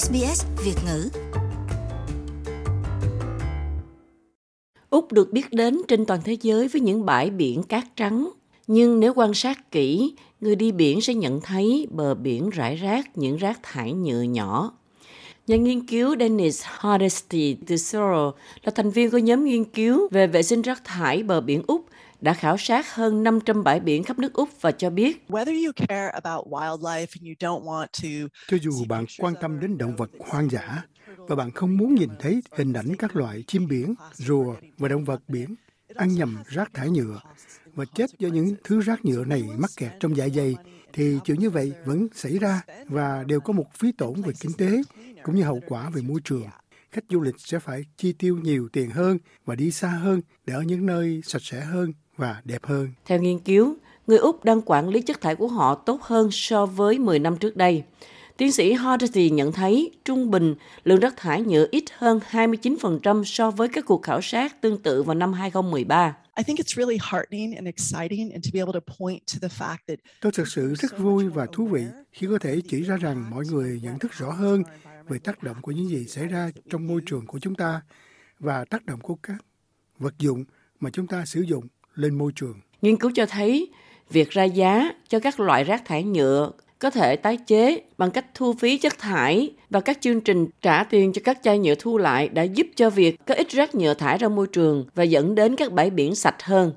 SBS Việt ngữ. Úc được biết đến trên toàn thế giới với những bãi biển cát trắng. Nhưng nếu quan sát kỹ, người đi biển sẽ nhận thấy bờ biển rải rác những rác thải nhựa nhỏ. Nhà nghiên cứu Dennis Hardesty từ Seoul là thành viên của nhóm nghiên cứu về vệ sinh rác thải bờ biển Úc đã khảo sát hơn 500 bãi biển khắp nước Úc và cho biết cho dù bạn quan tâm đến động vật hoang dã và bạn không muốn nhìn thấy hình ảnh các loại chim biển, rùa và động vật biển ăn nhầm rác thải nhựa và chết do những thứ rác nhựa này mắc kẹt trong dạ dày. thì chuyện như vậy vẫn xảy ra và đều có một phí tổn về kinh tế cũng như hậu quả về môi trường. Khách du lịch sẽ phải chi tiêu nhiều tiền hơn và đi xa hơn để ở những nơi sạch sẽ hơn và đẹp hơn. Theo nghiên cứu, người Úc đang quản lý chất thải của họ tốt hơn so với 10 năm trước đây. Tiến sĩ Hardy nhận thấy trung bình lượng rác thải nhựa ít hơn 29% so với các cuộc khảo sát tương tự vào năm 2013. Tôi thực sự rất vui và thú vị khi có thể chỉ ra rằng mọi người nhận thức rõ hơn về tác động của những gì xảy ra trong môi trường của chúng ta và tác động của các vật dụng mà chúng ta sử dụng lên môi trường. Nghiên cứu cho thấy việc ra giá cho các loại rác thải nhựa có thể tái chế bằng cách thu phí chất thải và các chương trình trả tiền cho các chai nhựa thu lại đã giúp cho việc có ít rác nhựa thải ra môi trường và dẫn đến các bãi biển sạch hơn.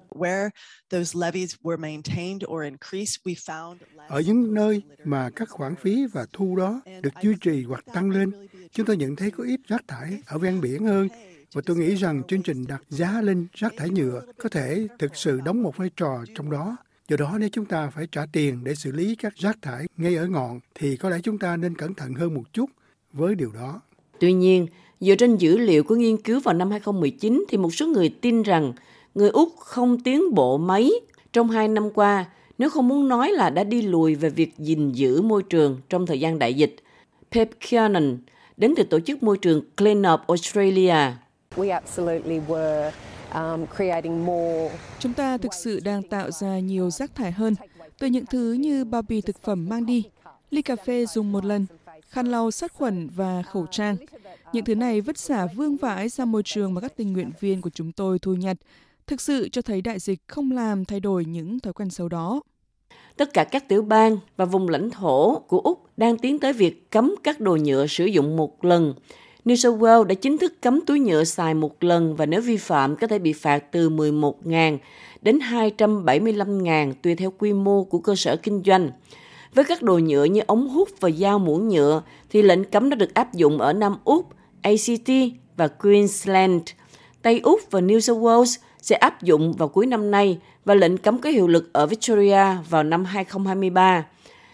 Ở những nơi mà các khoản phí và thu đó được duy trì hoặc tăng lên, chúng tôi nhận thấy có ít rác thải ở ven biển hơn và tôi nghĩ rằng chương trình đặt giá lên rác thải nhựa có thể thực sự đóng một vai trò trong đó. Do đó nếu chúng ta phải trả tiền để xử lý các rác thải ngay ở ngọn thì có lẽ chúng ta nên cẩn thận hơn một chút với điều đó. Tuy nhiên, dựa trên dữ liệu của nghiên cứu vào năm 2019 thì một số người tin rằng người Úc không tiến bộ mấy trong hai năm qua nếu không muốn nói là đã đi lùi về việc gìn giữ môi trường trong thời gian đại dịch. Pep Kiernan đến từ tổ chức môi trường Clean Up Australia Chúng ta thực sự đang tạo ra nhiều rác thải hơn từ những thứ như bao bì thực phẩm mang đi, ly cà phê dùng một lần, khăn lau sát khuẩn và khẩu trang. Những thứ này vứt xả vương vãi ra môi trường mà các tình nguyện viên của chúng tôi thu nhặt, thực sự cho thấy đại dịch không làm thay đổi những thói quen xấu đó. Tất cả các tiểu bang và vùng lãnh thổ của Úc đang tiến tới việc cấm các đồ nhựa sử dụng một lần New South Wales đã chính thức cấm túi nhựa xài một lần và nếu vi phạm có thể bị phạt từ 11.000 đến 275.000 tùy theo quy mô của cơ sở kinh doanh. Với các đồ nhựa như ống hút và dao muỗng nhựa thì lệnh cấm đã được áp dụng ở Nam Úc, ACT và Queensland. Tây Úc và New South Wales sẽ áp dụng vào cuối năm nay và lệnh cấm có hiệu lực ở Victoria vào năm 2023.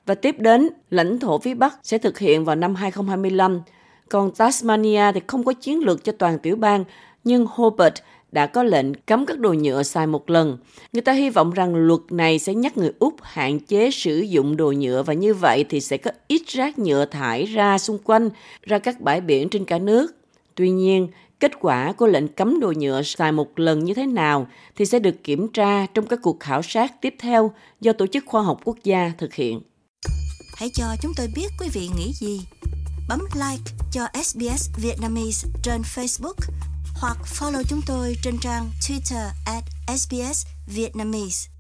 Và tiếp đến, lãnh thổ phía Bắc sẽ thực hiện vào năm 2025 còn Tasmania thì không có chiến lược cho toàn tiểu bang, nhưng Hobart đã có lệnh cấm các đồ nhựa xài một lần. Người ta hy vọng rằng luật này sẽ nhắc người Úc hạn chế sử dụng đồ nhựa và như vậy thì sẽ có ít rác nhựa thải ra xung quanh, ra các bãi biển trên cả nước. Tuy nhiên, kết quả của lệnh cấm đồ nhựa xài một lần như thế nào thì sẽ được kiểm tra trong các cuộc khảo sát tiếp theo do Tổ chức Khoa học Quốc gia thực hiện. Hãy cho chúng tôi biết quý vị nghĩ gì bấm like cho SBS Vietnamese trên Facebook hoặc follow chúng tôi trên trang Twitter at SBS Vietnamese.